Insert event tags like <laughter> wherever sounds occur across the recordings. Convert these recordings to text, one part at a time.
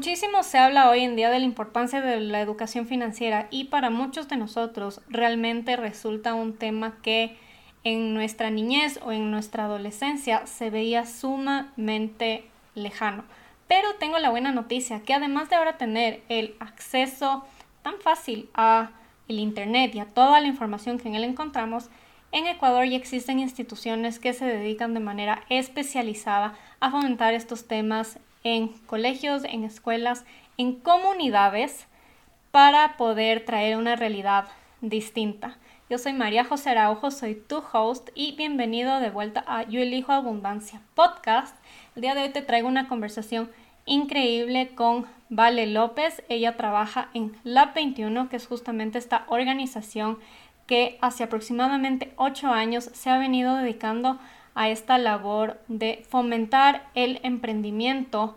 Muchísimo se habla hoy en día de la importancia de la educación financiera y para muchos de nosotros realmente resulta un tema que en nuestra niñez o en nuestra adolescencia se veía sumamente lejano. Pero tengo la buena noticia que además de ahora tener el acceso tan fácil a el internet y a toda la información que en él encontramos, en Ecuador ya existen instituciones que se dedican de manera especializada a fomentar estos temas en colegios, en escuelas, en comunidades para poder traer una realidad distinta. Yo soy María José Araujo, soy tu host y bienvenido de vuelta a Yo Elijo Abundancia podcast. El día de hoy te traigo una conversación increíble con Vale López. Ella trabaja en Lab 21, que es justamente esta organización que hace aproximadamente ocho años se ha venido dedicando a esta labor de fomentar el emprendimiento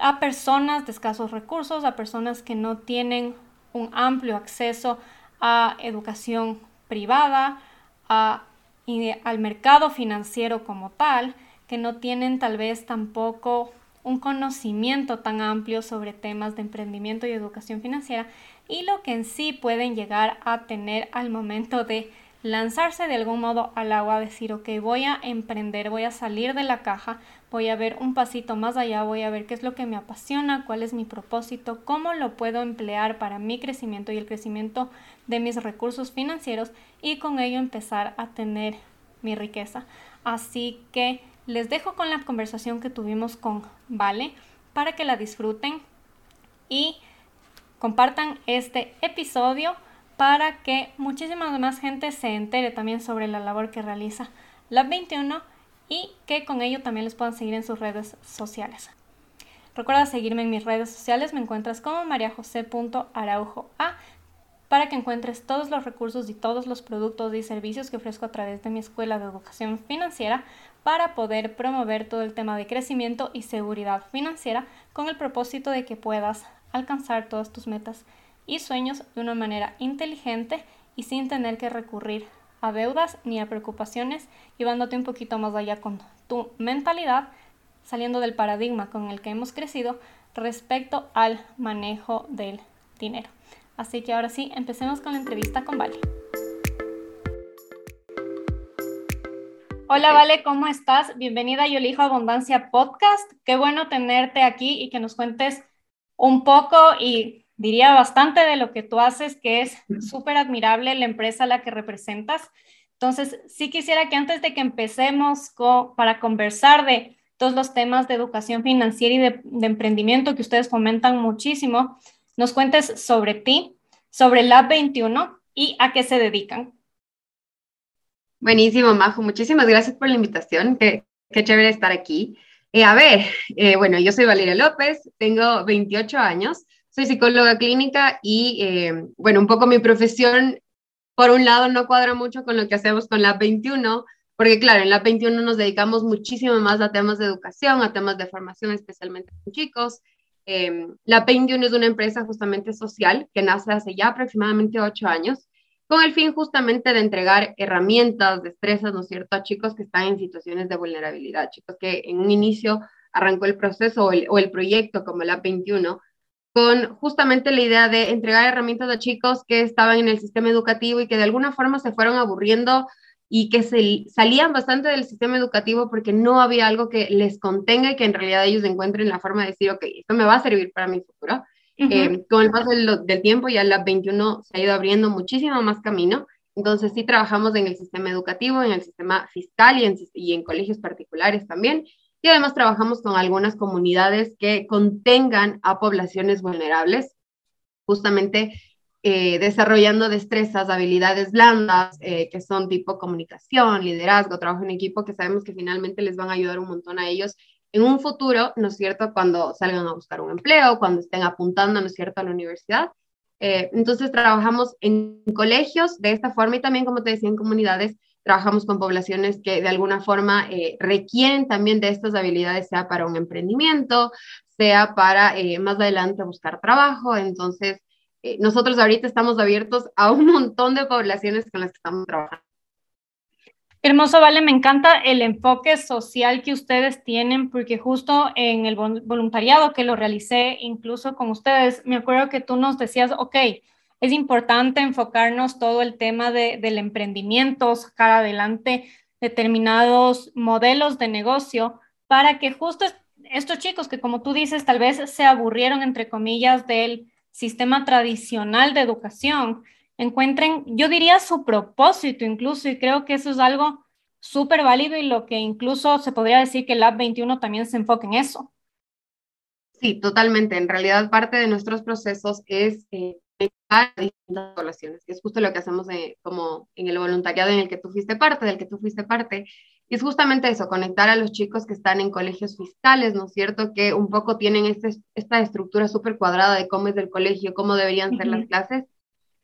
a personas de escasos recursos, a personas que no tienen un amplio acceso a educación privada, al mercado financiero como tal, que no tienen tal vez tampoco un conocimiento tan amplio sobre temas de emprendimiento y educación financiera y lo que en sí pueden llegar a tener al momento de lanzarse de algún modo al agua, decir, ok, voy a emprender, voy a salir de la caja, voy a ver un pasito más allá, voy a ver qué es lo que me apasiona, cuál es mi propósito, cómo lo puedo emplear para mi crecimiento y el crecimiento de mis recursos financieros y con ello empezar a tener mi riqueza. Así que les dejo con la conversación que tuvimos con Vale para que la disfruten y compartan este episodio para que muchísima más gente se entere también sobre la labor que realiza Lab 21 y que con ello también les puedan seguir en sus redes sociales. Recuerda seguirme en mis redes sociales, me encuentras como mariajose.araujoa para que encuentres todos los recursos y todos los productos y servicios que ofrezco a través de mi escuela de educación financiera para poder promover todo el tema de crecimiento y seguridad financiera con el propósito de que puedas alcanzar todas tus metas y sueños de una manera inteligente y sin tener que recurrir a deudas ni a preocupaciones, llevándote un poquito más allá con tu mentalidad, saliendo del paradigma con el que hemos crecido respecto al manejo del dinero. Así que ahora sí, empecemos con la entrevista con Vale. Hola Vale, ¿cómo estás? Bienvenida a Yo Elijo Abundancia Podcast. Qué bueno tenerte aquí y que nos cuentes un poco y diría bastante de lo que tú haces, que es súper admirable la empresa a la que representas. Entonces, sí quisiera que antes de que empecemos para conversar de todos los temas de educación financiera y de, de, emprendimiento que ustedes fomentan muchísimo, nos cuentes sobre ti, sobre Lab 21 y a qué se dedican. Buenísimo, Majo. Muchísimas gracias por la invitación. Qué, qué chévere estar aquí. Eh, a ver, eh, bueno, yo soy Valeria López, tengo 28 años, soy psicóloga clínica y, eh, bueno, un poco mi profesión, por un lado, no cuadra mucho con lo que hacemos con la 21, porque claro, en la 21 nos dedicamos muchísimo más a temas de educación, a temas de formación, especialmente con chicos. la 21 es una empresa justamente social que nace hace ya aproximadamente ocho años con el fin justamente de entregar herramientas, destrezas, ¿no es cierto?, a chicos que están en situaciones de vulnerabilidad, chicos que en un inicio arrancó el proceso o el, proyecto como la 21 con justamente la idea de entregar herramientas a chicos que estaban en el sistema educativo y que de alguna forma se fueron aburriendo y que se, salían bastante del sistema educativo porque no había algo que les contenga y que en realidad ellos encuentren la forma de decir, ok, esto me va a servir para mi futuro. Eh, con el paso del, tiempo ya la 21 se ha ido abriendo muchísimo más camino. Entonces sí trabajamos en el sistema educativo, en el sistema fiscal y en, y en colegios particulares también. Y además trabajamos con algunas comunidades que contengan a poblaciones vulnerables, justamente eh, desarrollando destrezas, habilidades blandas, eh, que son tipo comunicación, liderazgo, trabajo en equipo, que sabemos que finalmente les van a ayudar un montón a ellos en un futuro, ¿no es cierto?, cuando salgan a buscar un empleo, cuando estén apuntando, ¿no es cierto?, a la universidad. Eh, entonces, trabajamos en colegios de esta forma y también, como te decía, en comunidades, trabajamos con poblaciones que de alguna forma eh, requieren también de estas habilidades, sea para un emprendimiento, sea para eh, más adelante buscar trabajo. Entonces, nosotros ahorita estamos abiertos a un montón de poblaciones con las que estamos trabajando. Hermoso, Vale, me encanta el enfoque social que ustedes tienen, porque justo en el voluntariado que lo realicé, incluso con ustedes, me acuerdo que tú nos decías, ok, es importante enfocarnos todo el tema de, del emprendimiento, sacar adelante determinados modelos de negocio para que justo estos chicos que como tú dices tal vez se aburrieron entre comillas del sistema tradicional de educación, encuentren, yo diría, su propósito incluso, y creo que eso es algo súper válido y lo que incluso se podría decir que Lab 21 también se enfoca en eso. Sí, totalmente. En realidad, parte de nuestros procesos es eh, distintas poblaciones, es justo lo que hacemos como en el voluntariado en el que tú fuiste parte, del que tú fuiste parte. Y es justamente eso, conectar a los chicos que están en colegios fiscales, ¿no es cierto? Que un poco tienen este, esta estructura súper cuadrada de cómo es el colegio, cómo deberían ser las clases,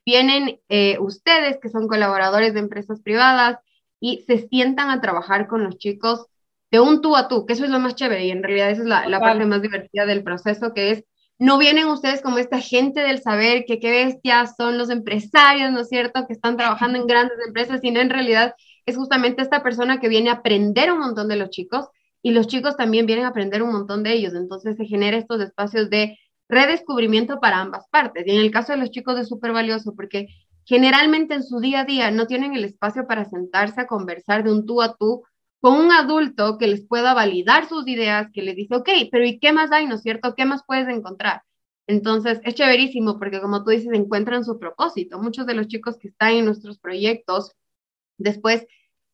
vienen eh, ustedes que son colaboradores de empresas privadas y se sientan a trabajar con los chicos de un tú a tú, que eso es lo más chévere y en realidad esa es la, la parte más divertida del proceso, que es, no vienen ustedes como esta gente del saber que qué bestias son los empresarios, ¿no es cierto?, que están trabajando en grandes empresas, sino en realidad es justamente esta persona que viene a aprender un montón de los chicos y los chicos también vienen a aprender un montón de ellos. Entonces se genera estos espacios de redescubrimiento para ambas partes. Y en el caso de los chicos es súper valioso porque generalmente en su día a día no tienen el espacio para sentarse a conversar de un tú a tú con un adulto que les pueda validar sus ideas, que les dice, ok, pero ¿y qué más hay, no es cierto? ¿Qué más puedes encontrar? Entonces, es chéverísimo porque como tú dices, encuentran su propósito. Muchos de los chicos que están en nuestros proyectos, después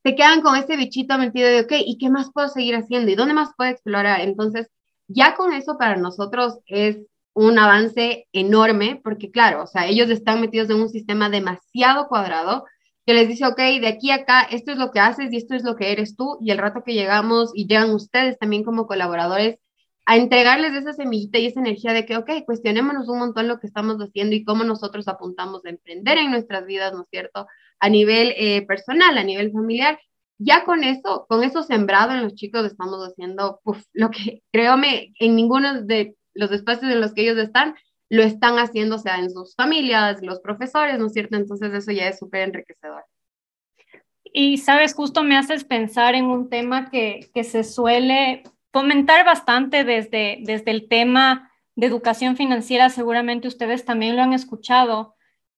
se quedan con ese bichito metido de, ok, ¿y qué más puedo seguir haciendo? ¿Y dónde más puedo explorar? Entonces, ya con eso para nosotros es un avance enorme, porque claro, o sea, ellos están metidos en un sistema demasiado cuadrado que les dice, ok, de aquí a acá, esto es lo que haces y esto es lo que eres tú, y el rato que llegamos y llegan ustedes también como colaboradores a entregarles esa semillita y esa energía de que, ok, cuestionémonos un montón lo que estamos haciendo y cómo nosotros apuntamos a emprender en nuestras vidas, ¿no es cierto? A nivel eh, personal, a nivel familiar. Ya con eso, con eso sembrado en los chicos, estamos haciendo lo que, <laughs> créeme, en ninguno de los espacios en los que ellos están, lo están haciendo, sea, en sus familias, los profesores, ¿no es cierto? Entonces eso ya es súper enriquecedor. Y sabes, justo me haces pensar en un tema que, que se suele comentar bastante desde, desde el tema de educación financiera, seguramente ustedes también lo han escuchado,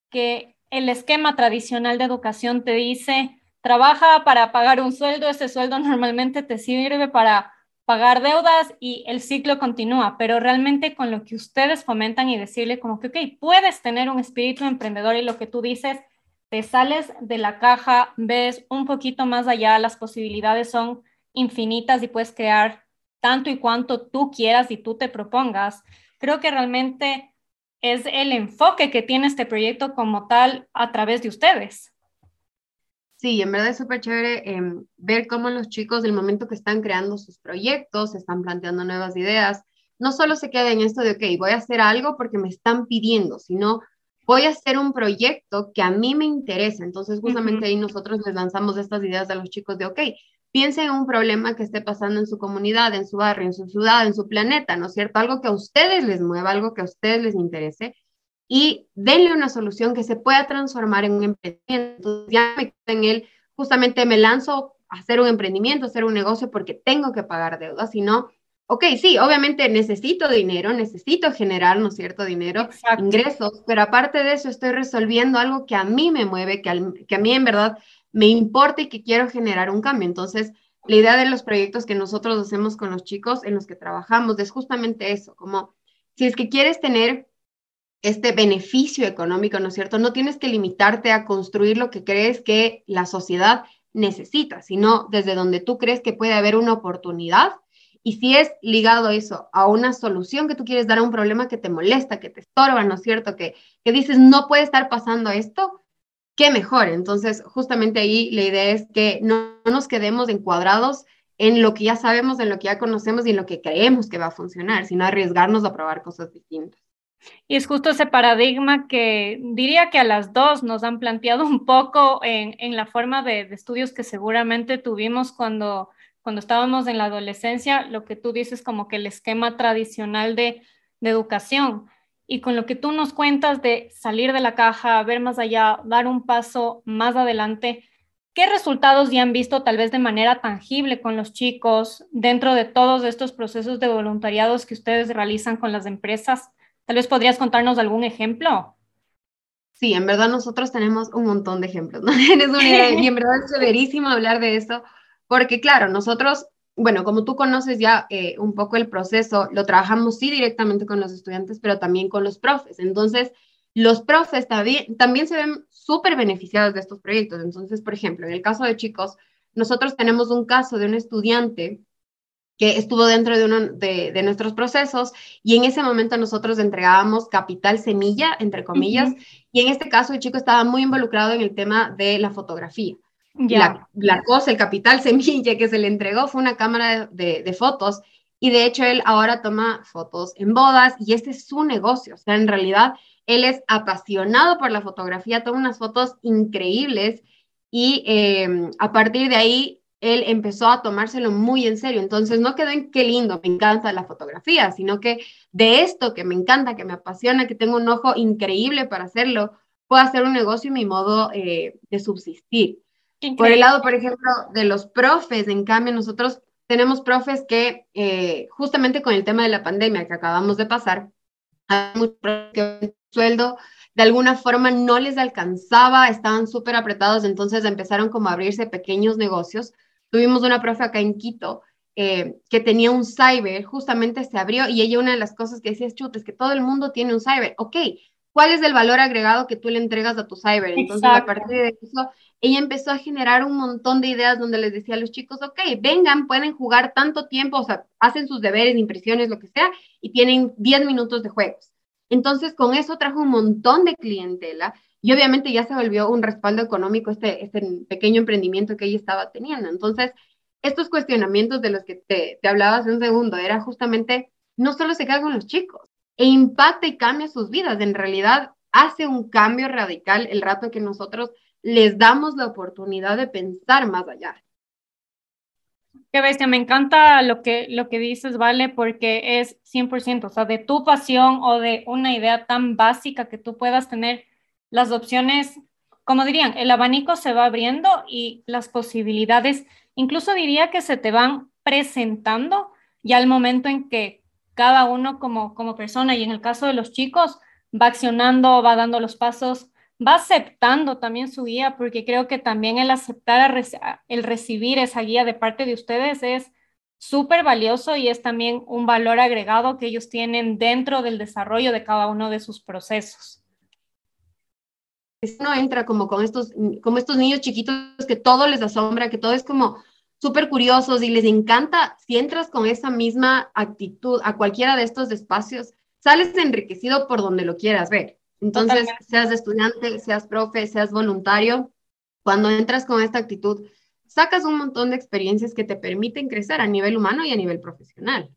que el esquema tradicional de educación te dice, trabaja para pagar un sueldo, ese sueldo normalmente te sirve para pagar deudas y el ciclo continúa, pero realmente con lo que ustedes fomentan y decirle como que, ok, puedes tener un espíritu emprendedor y lo que tú dices, te sales de la caja, ves un poquito más allá, las posibilidades son infinitas y puedes crear tanto y cuanto tú quieras y tú te propongas. Creo que realmente es el enfoque que tiene este proyecto como tal a través de ustedes. Sí, en verdad es súper chévere em, ver cómo los chicos, del momento que están creando sus proyectos, están planteando nuevas ideas, no solo se queda en esto de, ok, voy a hacer algo porque me están pidiendo, sino voy a hacer un proyecto que a mí me interesa. Entonces, justamente ahí nosotros les lanzamos estas ideas a los chicos de, ok, piensen en un problema que esté pasando en su comunidad, en su barrio, en su ciudad, en su planeta, ¿no es cierto? Algo que a ustedes les mueva, algo que a ustedes les interese y denle una solución que se pueda transformar en un emprendimiento. Ya me en él, justamente me lanzo a hacer un emprendimiento, a hacer un negocio porque tengo que pagar deudas, sino, ok, sí, obviamente necesito dinero, necesito generar, ¿no es cierto?, dinero, ingresos, pero aparte de eso estoy resolviendo algo que a mí me mueve, que, que a mí en verdad me importa y que quiero generar un cambio. Entonces, la idea de los proyectos que nosotros hacemos con los chicos en los que trabajamos es justamente eso, como si es que quieres tener este beneficio económico, ¿no es cierto? No tienes que limitarte a construir lo que crees que la sociedad necesita, sino desde donde tú crees que puede haber una oportunidad. Y si es ligado eso a una solución que tú quieres dar a un problema que te molesta, que te estorba, ¿no es cierto? Que, que dices, no puede estar pasando esto, qué mejor. Entonces, justamente ahí la idea es que no, no nos quedemos encuadrados en lo que ya sabemos, en lo que ya conocemos y en lo que creemos que va a funcionar, sino arriesgarnos a probar cosas distintas. Y es justo ese paradigma que diría que a las dos nos han planteado un poco en, en la forma de, estudios que seguramente tuvimos cuando, cuando estábamos en la adolescencia, lo que tú dices como que el esquema tradicional de, de educación. Y con lo que tú nos cuentas de salir de la caja, ver más allá, dar un paso más adelante, ¿Qué resultados ya han visto tal vez de manera tangible con los chicos dentro de todos estos procesos de voluntariados que ustedes realizan con las empresas? Tal vez podrías contarnos algún ejemplo. Sí, en verdad nosotros tenemos un montón de ejemplos, <laughs> y en verdad es severísimo hablar de eso, porque claro, nosotros, bueno, como tú conoces ya eh, un poco el proceso, lo trabajamos sí directamente con los estudiantes, pero también con los profes. Entonces, los profes también, también se ven súper beneficiados de estos proyectos. Entonces, por ejemplo, en el caso de chicos, nosotros tenemos un caso de un estudiante que estuvo dentro de, uno de, nuestros procesos y en ese momento nosotros entregábamos capital semilla, entre comillas, y en este caso el chico estaba muy involucrado en el tema de la fotografía. La, la, cosa, el capital <laughs> semilla que se le entregó fue una cámara de, de, fotos y de hecho él ahora toma fotos en bodas y este es su negocio, o sea, en realidad él es apasionado por la fotografía, toma unas fotos increíbles y eh, a partir de ahí él empezó a tomárselo muy en serio. Entonces, no quedó en qué lindo, me encanta la fotografía, sino que de esto que me encanta, que me apasiona, que tengo un ojo increíble para hacerlo, puedo hacer un negocio y mi modo eh, de subsistir. Por el lado, por ejemplo, de los profes, en cambio, nosotros tenemos profes que eh, justamente con el tema de la pandemia que acabamos de pasar, hay muchos que el sueldo de alguna forma no les alcanzaba, estaban súper apretados, entonces empezaron como a abrirse pequeños negocios Tuvimos una profe acá en Quito eh, que tenía un cyber, justamente se abrió y ella una de las cosas que decía es, chute, es que todo el mundo tiene un cyber. Ok, ¿cuál es el valor agregado que tú le entregas a tu cyber? Entonces, a partir de eso, ella empezó a generar un montón de ideas donde les decía a los chicos, ok, vengan, pueden jugar tanto tiempo, o sea, hacen sus deberes, impresiones, lo que sea, y tienen 10 minutos de juegos. Entonces, con eso trajo un montón de clientela y obviamente ya se volvió un respaldo económico este, este pequeño emprendimiento que ella estaba teniendo. Entonces, estos cuestionamientos de los que te, te hablaba hace un segundo, era justamente, no solo se queda con los chicos, e impacta y cambia sus vidas. En realidad, hace un cambio radical el rato que nosotros les damos la oportunidad de pensar más allá. Qué bestia, me encanta lo que, lo que dices, Vale, porque es 100%, o sea, de tu pasión o de una idea tan básica que tú puedas tener las opciones, como dirían, el abanico se va abriendo y las posibilidades, incluso diría que se te van presentando ya al momento en que cada uno como, como persona, y en el caso de los chicos, va accionando, va dando los pasos, va aceptando también su guía, porque creo que también el aceptar, el recibir esa guía de parte de ustedes es súper valioso y es también un valor agregado que ellos tienen dentro del desarrollo de cada uno de sus procesos no entra como con estos, como estos niños chiquitos que todo les asombra, que todo es como súper curiosos y les encanta, si entras con esa misma actitud a cualquiera de estos espacios, sales enriquecido por donde lo quieras ver. Entonces, seas estudiante, seas profe, seas voluntario, cuando entras con esta actitud, sacas un montón de experiencias que te permiten crecer a nivel humano y a nivel profesional.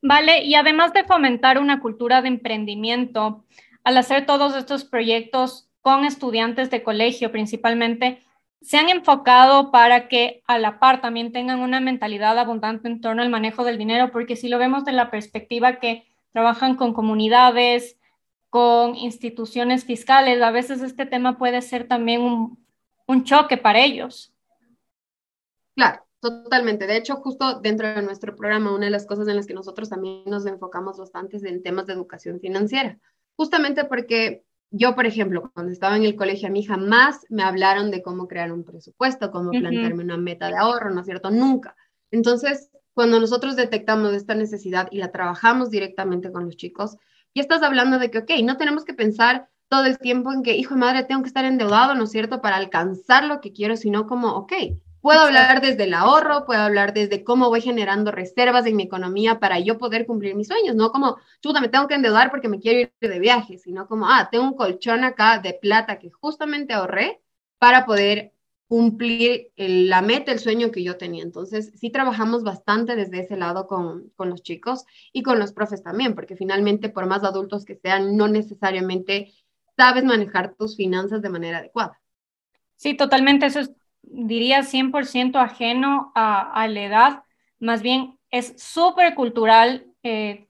Vale, y además de fomentar una cultura de emprendimiento, al hacer todos estos proyectos con estudiantes de colegio principalmente, se han enfocado para que a la par también tengan una mentalidad abundante en torno al manejo del dinero, porque si lo vemos de la perspectiva que trabajan con comunidades, con instituciones fiscales, a veces este tema puede ser también un, un choque para ellos. Claro, totalmente. De hecho, justo dentro de nuestro programa, una de las cosas en las que nosotros también nos enfocamos bastante es en temas de educación financiera justamente porque yo, por ejemplo, cuando estaba en el colegio, a mí jamás me hablaron de cómo crear un presupuesto, cómo plantearme una meta de ahorro, ¿no es cierto? Nunca. Entonces, cuando nosotros detectamos esta necesidad y la trabajamos directamente con los chicos, ya estás hablando de que, ok, no tenemos que pensar todo el tiempo en que, hijo de madre, tengo que estar endeudado, ¿no es cierto?, para alcanzar lo que quiero, sino como, ok, Puedo hablar desde el ahorro, puedo hablar desde cómo voy generando reservas en mi economía para yo poder cumplir mis sueños, no como, chuta, me tengo que endeudar porque me quiero ir de viaje, sino como, ah, tengo un colchón acá de plata que justamente ahorré para poder cumplir la meta, el sueño que yo tenía. Entonces, sí trabajamos bastante desde ese lado con, con los chicos y con los profes también, porque finalmente, por más adultos que sean, no necesariamente sabes manejar tus finanzas de manera adecuada. Sí, totalmente. Eso es diría 100% ajeno a, la edad, más bien es súper cultural. Eh,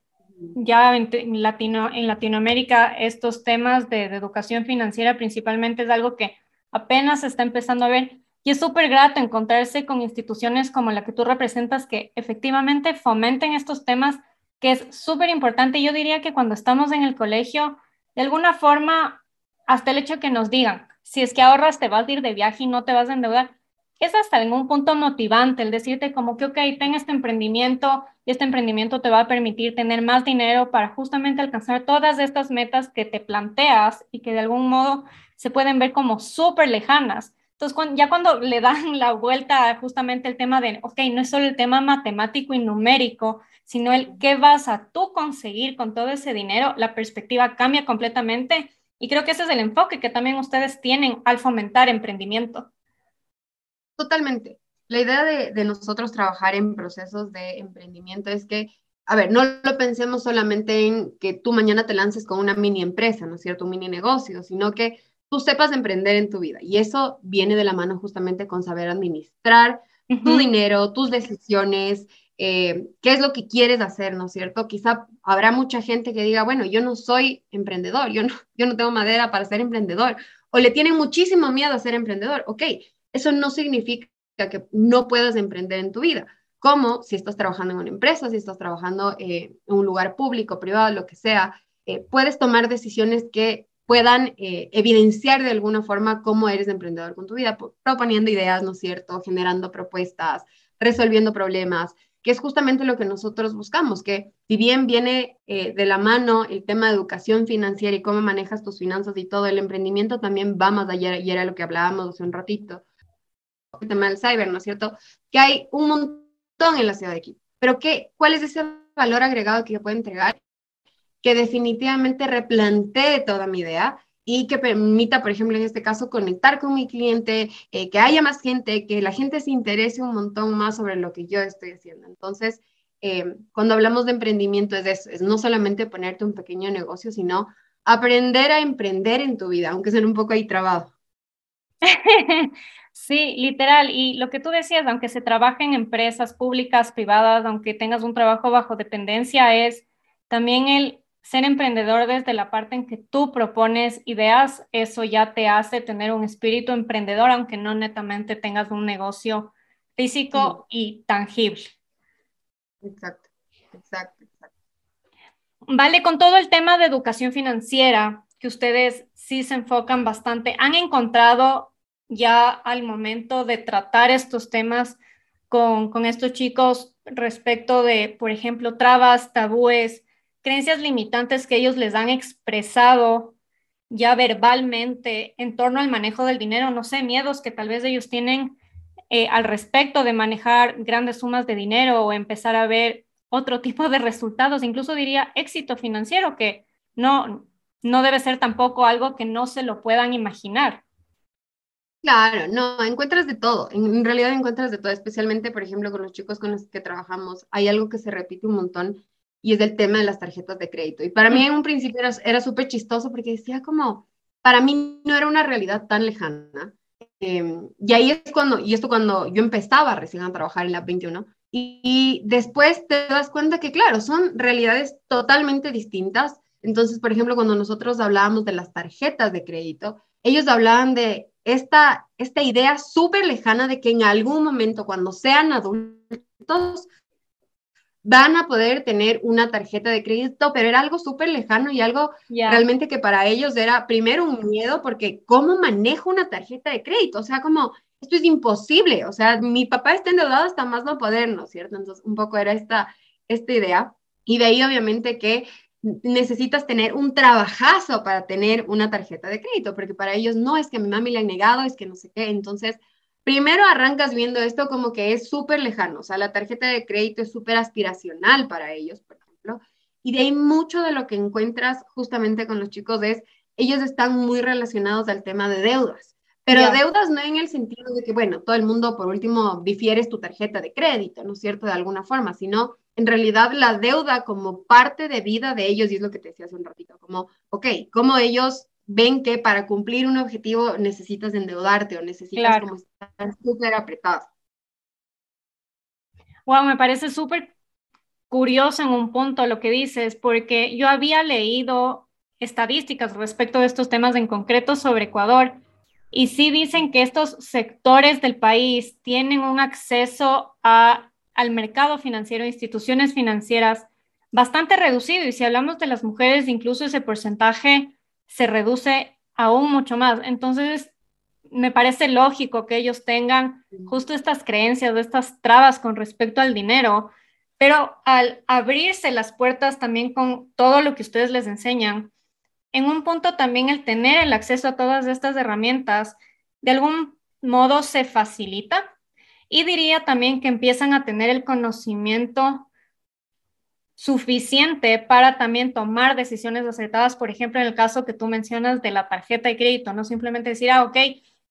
ya en, Latino, en Latinoamérica estos temas de, educación financiera principalmente es algo que apenas se está empezando a ver. Y es súper grato encontrarse con instituciones como la que tú representas que efectivamente fomenten estos temas, que es súper importante. Yo diría que cuando estamos en el colegio, de alguna forma, hasta el hecho que nos digan, si es que ahorras, te vas a ir de viaje y no te vas a endeudar, es hasta un punto motivante el decirte como que, ok, ten este emprendimiento y este emprendimiento te va a permitir tener más dinero para justamente alcanzar todas estas metas que te planteas y que de algún modo se pueden ver como súper lejanas. Entonces, ya cuando le dan <laughs> la vuelta justamente el tema de, ok, no es solo el tema matemático y numérico, sino el qué vas a tú conseguir con todo ese dinero, la perspectiva cambia completamente. Y creo que ese es el enfoque que también ustedes tienen al fomentar emprendimiento. Totalmente. La idea de, nosotros trabajar en procesos de emprendimiento es que, a ver, no lo pensemos solamente en que tú mañana te lances con una mini empresa, ¿no es cierto? Un mini negocio, sino que tú sepas emprender en tu vida. Y eso viene de la mano justamente con saber administrar tu dinero, tus decisiones, eh, qué es lo que quieres hacer, ¿no es cierto? Quizá habrá mucha gente que diga, bueno, yo no soy emprendedor, yo no, <laughs> yo no tengo madera para ser emprendedor, o le tienen muchísimo miedo a ser emprendedor. Ok, eso no significa que no puedas emprender en tu vida, como si estás trabajando en una empresa, si estás trabajando eh, en un lugar público, privado, lo que sea, eh, puedes tomar decisiones que puedan eh, evidenciar de alguna forma cómo eres emprendedor con tu vida, proponiendo ideas, ¿no es cierto?, generando propuestas, resolviendo problemas, que es justamente lo que nosotros buscamos, que si bien viene de la mano el tema de educación financiera y cómo manejas tus finanzas y todo, el emprendimiento también va más allá, y era lo que hablábamos hace un ratito, el tema del cyber, ¿no es cierto? Que hay un montón en la ciudad de Quito. Pero ¿qué, ¿cuál es ese valor agregado que yo puedo entregar? Que definitivamente replantee toda mi idea y que permita, por ejemplo, en este caso, conectar con mi cliente, eh, que haya más gente, que la gente se interese un montón más sobre lo que yo estoy haciendo. Entonces, eh, cuando hablamos de emprendimiento es eso, es no solamente ponerte un pequeño negocio, sino aprender a emprender en tu vida, aunque sea un poco ahí trabado. <laughs> Sí, literal. Y lo que tú decías, aunque se trabaje en empresas públicas, privadas, aunque tengas un trabajo bajo dependencia, es también el ser emprendedor desde la parte en que tú propones ideas, eso ya te hace tener un espíritu emprendedor, aunque no netamente tengas un negocio físico y tangible. Exacto, exacto, exacto. Vale, con todo el tema de educación financiera, que ustedes sí se enfocan bastante, ¿han encontrado ya al momento de tratar estos temas con, con estos chicos respecto de, por ejemplo, trabas, tabúes, creencias limitantes que ellos les han expresado ya verbalmente en torno al manejo del dinero, no sé, miedos que tal vez ellos tienen eh, al respecto de manejar grandes sumas de dinero o empezar a ver otro <laughs> tipo de resultados, incluso diría éxito financiero, que no, no debe ser tampoco algo que no se lo puedan imaginar. Claro, no, encuentras de todo, en, realidad encuentras de todo, especialmente, por ejemplo, con los chicos con los que trabajamos, hay algo que se repite un montón y es el tema de las tarjetas de crédito. Y para mí en un principio era, súper chistoso porque decía como, para mí no era una realidad tan lejana. Em, y ahí es cuando, y esto cuando yo empezaba recién a trabajar en la 21, y, y después te das cuenta que, claro, son realidades totalmente distintas. Entonces, por ejemplo, cuando nosotros hablábamos de las tarjetas de crédito, ellos hablaban de esta, esta idea súper lejana de que en algún momento, cuando sean adultos, van a poder tener una tarjeta de crédito, pero era algo súper lejano y algo realmente que para ellos era primero un miedo, porque ¿cómo manejo una tarjeta de crédito? O sea, como, esto es imposible, o sea, mi papá está endeudado hasta más no poder, ¿no es cierto? Entonces, un poco era esta, esta idea. Y de ahí, obviamente, que necesitas tener un trabajazo para tener una tarjeta de crédito, porque para ellos no es que a mi mami le han negado, es que no sé qué. Entonces, primero arrancas viendo esto como que es súper lejano, o sea, la tarjeta de crédito es súper aspiracional para ellos, por ejemplo, y de ahí mucho de lo que encuentras justamente con los chicos es, ellos están muy relacionados al tema de deudas. Pero deudas no en el sentido de que, bueno, todo el mundo por último difieres tu tarjeta de crédito, ¿no es cierto? De alguna forma, sino en realidad la deuda como parte de vida de ellos, y es lo que te decía hace un ratito, como, ok, como ellos ven que para cumplir un objetivo necesitas endeudarte o necesitas como estar súper apretado. Wow, me parece súper curioso en un punto lo que dices, porque yo había leído estadísticas respecto de estos temas en concreto sobre Ecuador Y sí dicen que estos sectores del país tienen un acceso a, al mercado financiero, instituciones financieras bastante reducido. Y si hablamos de las mujeres, incluso ese porcentaje se reduce aún mucho más. Entonces, me parece lógico que ellos tengan justo estas creencias, estas trabas con respecto al dinero, pero al abrirse las puertas también con todo lo que ustedes les enseñan, en un punto también el tener el acceso a todas estas herramientas, de algún modo se facilita. Y diría también que empiezan a tener el conocimiento suficiente para también tomar decisiones acertadas, por ejemplo, en el caso que tú mencionas de la tarjeta de crédito, no simplemente decir, ah, ok,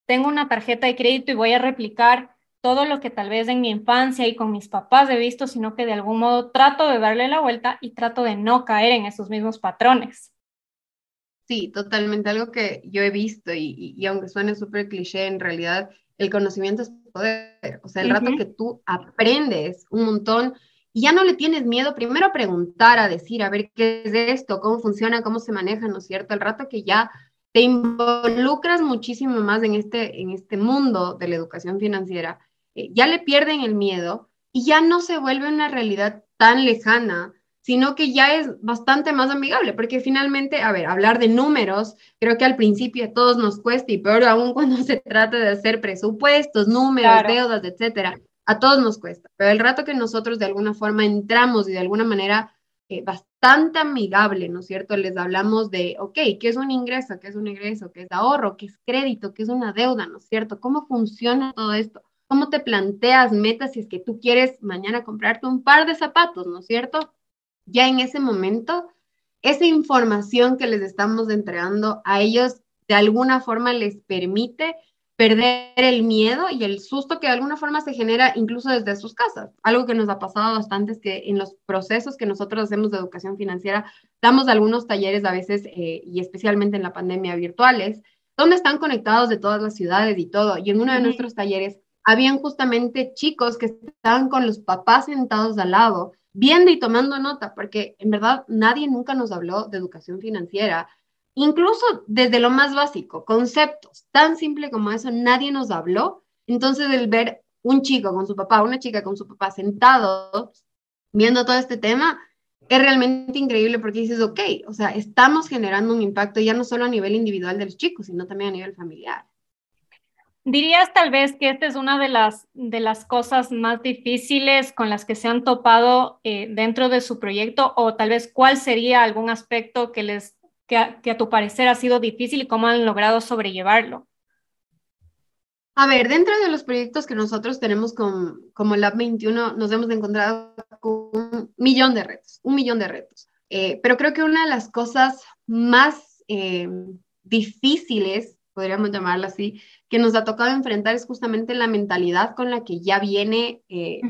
tengo una tarjeta de crédito y voy a replicar todo lo que tal vez en mi infancia y con mis papás he visto, sino que de algún modo trato de darle la vuelta y trato de no caer en esos mismos patrones. Sí, totalmente. Algo que yo he visto y, y, aunque suene súper cliché, en realidad el conocimiento es poder. O sea, el rato que tú aprendes un montón y ya no le tienes miedo primero a preguntar, a decir, a ver qué es esto, cómo funciona, cómo se maneja, ¿no es cierto? El rato que ya te involucras muchísimo más en este, en este mundo de la educación financiera, eh, ya le pierden el miedo y ya no se vuelve una realidad tan lejana sino que ya es bastante más amigable, porque finalmente, a ver, hablar de números, creo que al principio a todos nos cuesta, y peor aún <laughs> cuando se trata de hacer presupuestos, números, deudas, etcétera, a todos nos cuesta. Pero el rato que nosotros de alguna forma entramos y de alguna manera eh, bastante amigable, ¿no es cierto? Les hablamos de, ok, ¿qué es un ingreso? ¿Qué es un ingreso? ¿Qué es ahorro? ¿Qué es crédito? ¿Qué es una deuda? ¿No es cierto? ¿Cómo funciona todo esto? ¿Cómo te planteas metas si es que tú quieres mañana comprarte un par de zapatos, ¿no es cierto? ya en ese momento, esa información que les estamos entregando a ellos de alguna forma les permite perder el miedo y el susto que de alguna forma se genera incluso desde sus casas. Algo que nos ha pasado bastante es que en los procesos que nosotros hacemos de educación financiera, damos algunos talleres a veces, eh, y especialmente en la pandemia, virtuales, donde están conectados de todas las ciudades y todo. Y en uno de nuestros talleres habían justamente chicos que estaban con los papás sentados al lado viendo y tomando nota, porque en verdad nadie nunca nos habló de educación financiera, incluso desde lo más básico, conceptos, tan simple como eso, nadie nos habló. Entonces, el ver un chico con su papá, una chica con su papá sentados, viendo todo este tema, es realmente increíble porque dices, ok, o sea, estamos generando un impacto ya no solo a nivel individual de los chicos, sino también a nivel familiar. ¿Dirías tal vez que esta es una de las, de las cosas más difíciles con las que se han topado eh, dentro de su proyecto o tal vez cuál sería algún aspecto que, les, que a, tu parecer ha sido difícil y cómo han logrado sobrellevarlo? A ver, dentro de los proyectos que nosotros tenemos con, como Lab 21, nos hemos encontrado con un millón de retos, un millón de retos. Eh, pero creo que una de las cosas más eh, difíciles podríamos llamarla así, que nos ha tocado enfrentar es justamente la mentalidad con la que ya viene, eh,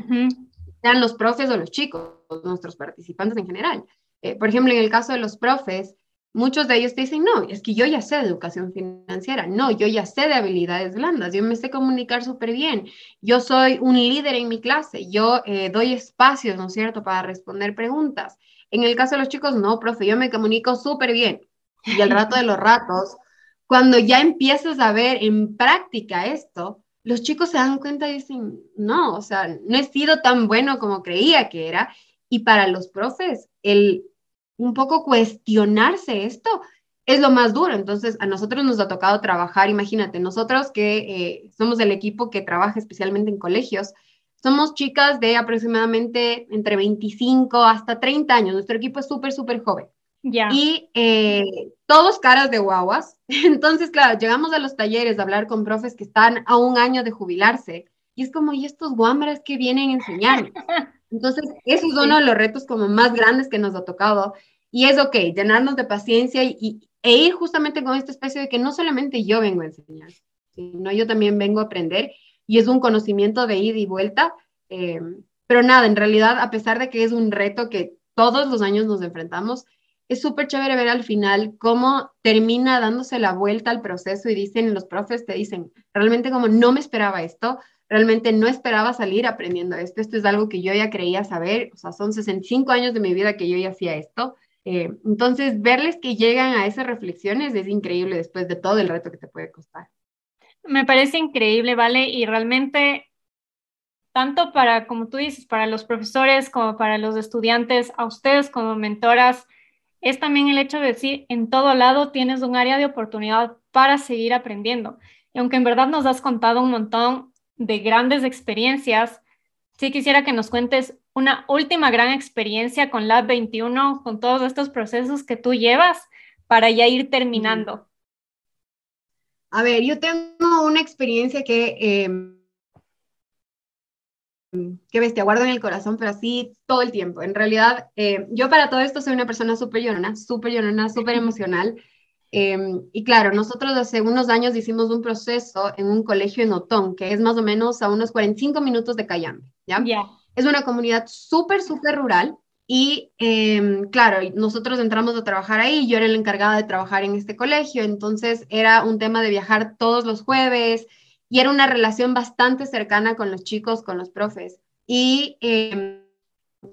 sean los profes o los chicos, nuestros participantes en general. Eh, por ejemplo, en el caso de los profes, muchos de ellos te dicen, no, es que yo ya sé de educación financiera, no, yo ya sé de habilidades blandas, yo me sé comunicar súper bien, yo soy un líder en mi clase, yo eh, doy espacios, ¿no es cierto?, para responder preguntas. En el caso de los chicos, no, profe, yo me comunico súper bien. Y al rato de los <laughs> ratos, cuando ya empiezas a ver en práctica esto, los chicos se dan cuenta y dicen, no, o sea, no he sido tan bueno como creía que era. Y para los profes, el un poco cuestionarse esto es lo más duro. Entonces, a nosotros nos ha tocado trabajar, imagínate, nosotros que eh, somos el equipo que trabaja especialmente en colegios, somos chicas de aproximadamente entre 25 hasta 30 años. Nuestro equipo es súper, súper joven. Y eh, todos caras de guaguas. <laughs> Entonces, claro, llegamos a los talleres a hablar con profes que están a un año de jubilarse. Y es como, ¿y estos guambras que vienen a enseñarnos? <laughs> Entonces, eso es uno de los retos como más grandes que nos ha tocado. Y es ok, llenarnos de paciencia y, e ir justamente con esta especie de que no solamente yo vengo a enseñar, sino yo también vengo a aprender. Y es un conocimiento de ida y vuelta. Eh, pero nada, en realidad, a pesar de que es un reto que todos los años nos enfrentamos, es súper chévere ver al final cómo termina dándose la vuelta al proceso y dicen, los profes te dicen, realmente como no me esperaba esto, realmente no esperaba salir aprendiendo esto, esto es algo que yo ya creía saber, o sea, son 65 años de mi vida que yo ya hacía esto. Eh, entonces, verles que llegan a esas reflexiones es increíble después de todo el reto que te puede costar. Me parece increíble, ¿vale? Y realmente, tanto para, como tú dices, para los profesores como para los estudiantes, a ustedes como mentoras, es también el hecho de decir, en todo lado tienes un área de oportunidad para seguir aprendiendo. Y aunque en verdad nos has contado un montón de grandes experiencias, sí quisiera que nos cuentes una última gran experiencia con Lab 21, con todos estos procesos que tú llevas para ya ir terminando. A ver, yo tengo una experiencia que, eh, que bestia, guardo en el corazón, pero así todo el tiempo. En realidad, eh, yo para todo esto soy una persona súper llorona, súper llorona, súper <laughs> emocional. Em, y claro, nosotros hace unos años hicimos un proceso en un colegio en Otón, que es más o menos a unos 45 minutos de Cayambe, ¿ya? Es una comunidad súper, súper rural. Y em, claro, nosotros entramos a trabajar ahí, yo era la encargada de trabajar en este colegio, entonces era un tema de viajar todos los jueves y era una relación bastante cercana con los chicos, con los profes. Y em,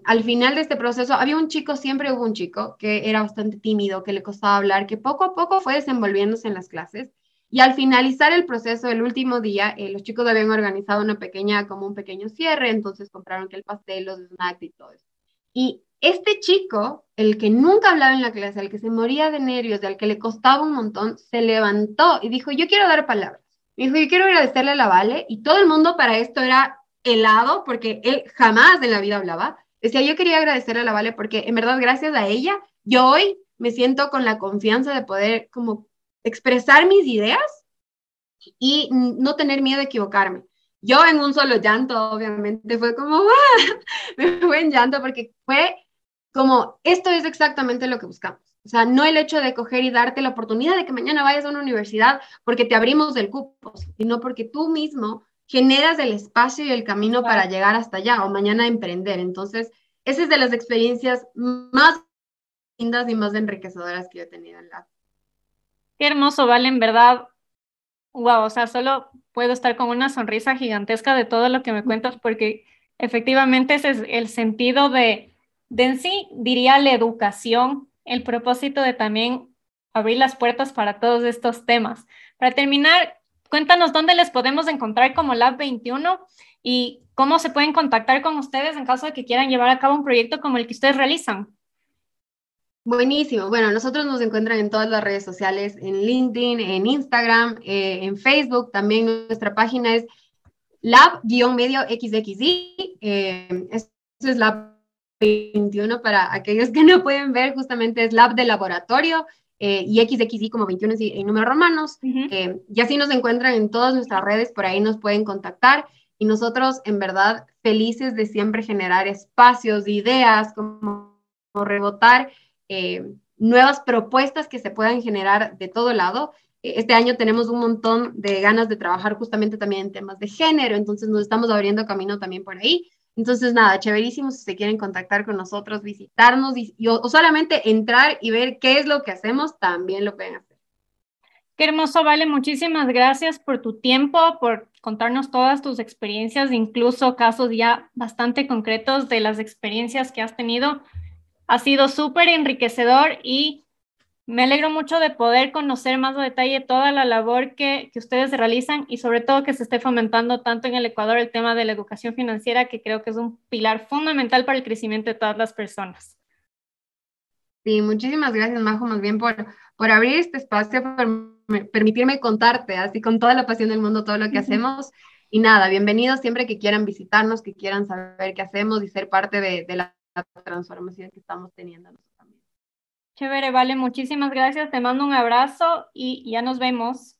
al final de este proceso había un chico, siempre hubo un chico que era bastante tímido, que le costaba hablar, que poco a poco fue desenvolviéndose en las clases. Y al finalizar el proceso, el último día, eh, los chicos habían organizado una pequeña, como un pequeño cierre, entonces compraron que el pastel, los snacks y todo eso. Y este chico, el que nunca hablaba en la clase, el que se moría de nervios, al que le costaba un montón, se levantó y dijo, yo quiero dar palabras. dijo, yo quiero agradecerle a la Vale. Y todo el mundo para esto era helado, porque él jamás en la vida hablaba. Decía, yo quería agradecerle a la Vale porque en verdad gracias a ella, yo hoy me siento con la confianza de poder como expresar mis ideas y no tener miedo de equivocarme. Yo en un solo llanto, obviamente, fue como, <laughs> ¡ah! me fue en llanto porque fue como, esto es exactamente lo que buscamos. O sea, no el hecho de coger y darte la oportunidad de que mañana vayas a una universidad porque te abrimos el cupo, sino porque tú mismo generas el espacio y el camino para llegar hasta allá o mañana emprender. Entonces, esa es de las experiencias más lindas y más enriquecedoras que yo he tenido en la. Qué hermoso, Vale, en verdad. Wow, o sea, solo puedo estar con una sonrisa gigantesca de todo lo que me cuentas porque efectivamente ese es el sentido de, de en sí, diría la educación, el propósito de también abrir las puertas para todos estos temas. Para terminar, cuéntanos dónde les podemos encontrar como Lab 21 y cómo se pueden contactar con ustedes en caso de que quieran llevar a cabo un proyecto como el que ustedes realizan. Buenísimo. Bueno, nosotros nos encuentran en todas las redes sociales, en LinkedIn, en Instagram, eh, en Facebook. También nuestra página es lab-medio xxi. Eh, es Lab 21 para aquellos que no pueden ver, justamente es Lab de laboratorio eh, y XXI como 21 en números romanos. Eh, y así nos encuentran en todas nuestras redes, por ahí nos pueden contactar. Y nosotros, en verdad, felices de siempre generar espacios, ideas, como, rebotar eh, nuevas propuestas que se puedan generar de todo lado. Este año tenemos un montón de ganas de trabajar justamente también en temas de género, entonces nos estamos abriendo camino también por ahí. Entonces, nada, chéverísimo si se quieren contactar con nosotros, visitarnos y, o, solamente entrar y ver qué es lo que hacemos, también lo pueden hacer. Qué hermoso, Vale. Muchísimas gracias por tu tiempo, por contarnos todas tus experiencias, incluso casos ya bastante concretos de las experiencias que has tenido. Ha sido súper enriquecedor y me alegro mucho de poder conocer más a detalle toda la labor que, que, ustedes realizan y sobre todo que se esté fomentando tanto en el Ecuador el tema de la educación financiera, que creo que es un pilar fundamental para el crecimiento de todas las personas. Sí, muchísimas gracias, Majo, más bien por, por abrir este espacio, por permitirme contarte así con toda la pasión del mundo todo lo que hacemos. Y nada, bienvenidos siempre que quieran visitarnos, que quieran saber qué hacemos y ser parte de, de la transformación que estamos teniendo. Chévere, vale, muchísimas gracias. Te mando un abrazo y ya nos vemos.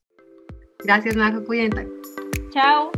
Gracias, Majo. Cuídate. Chao.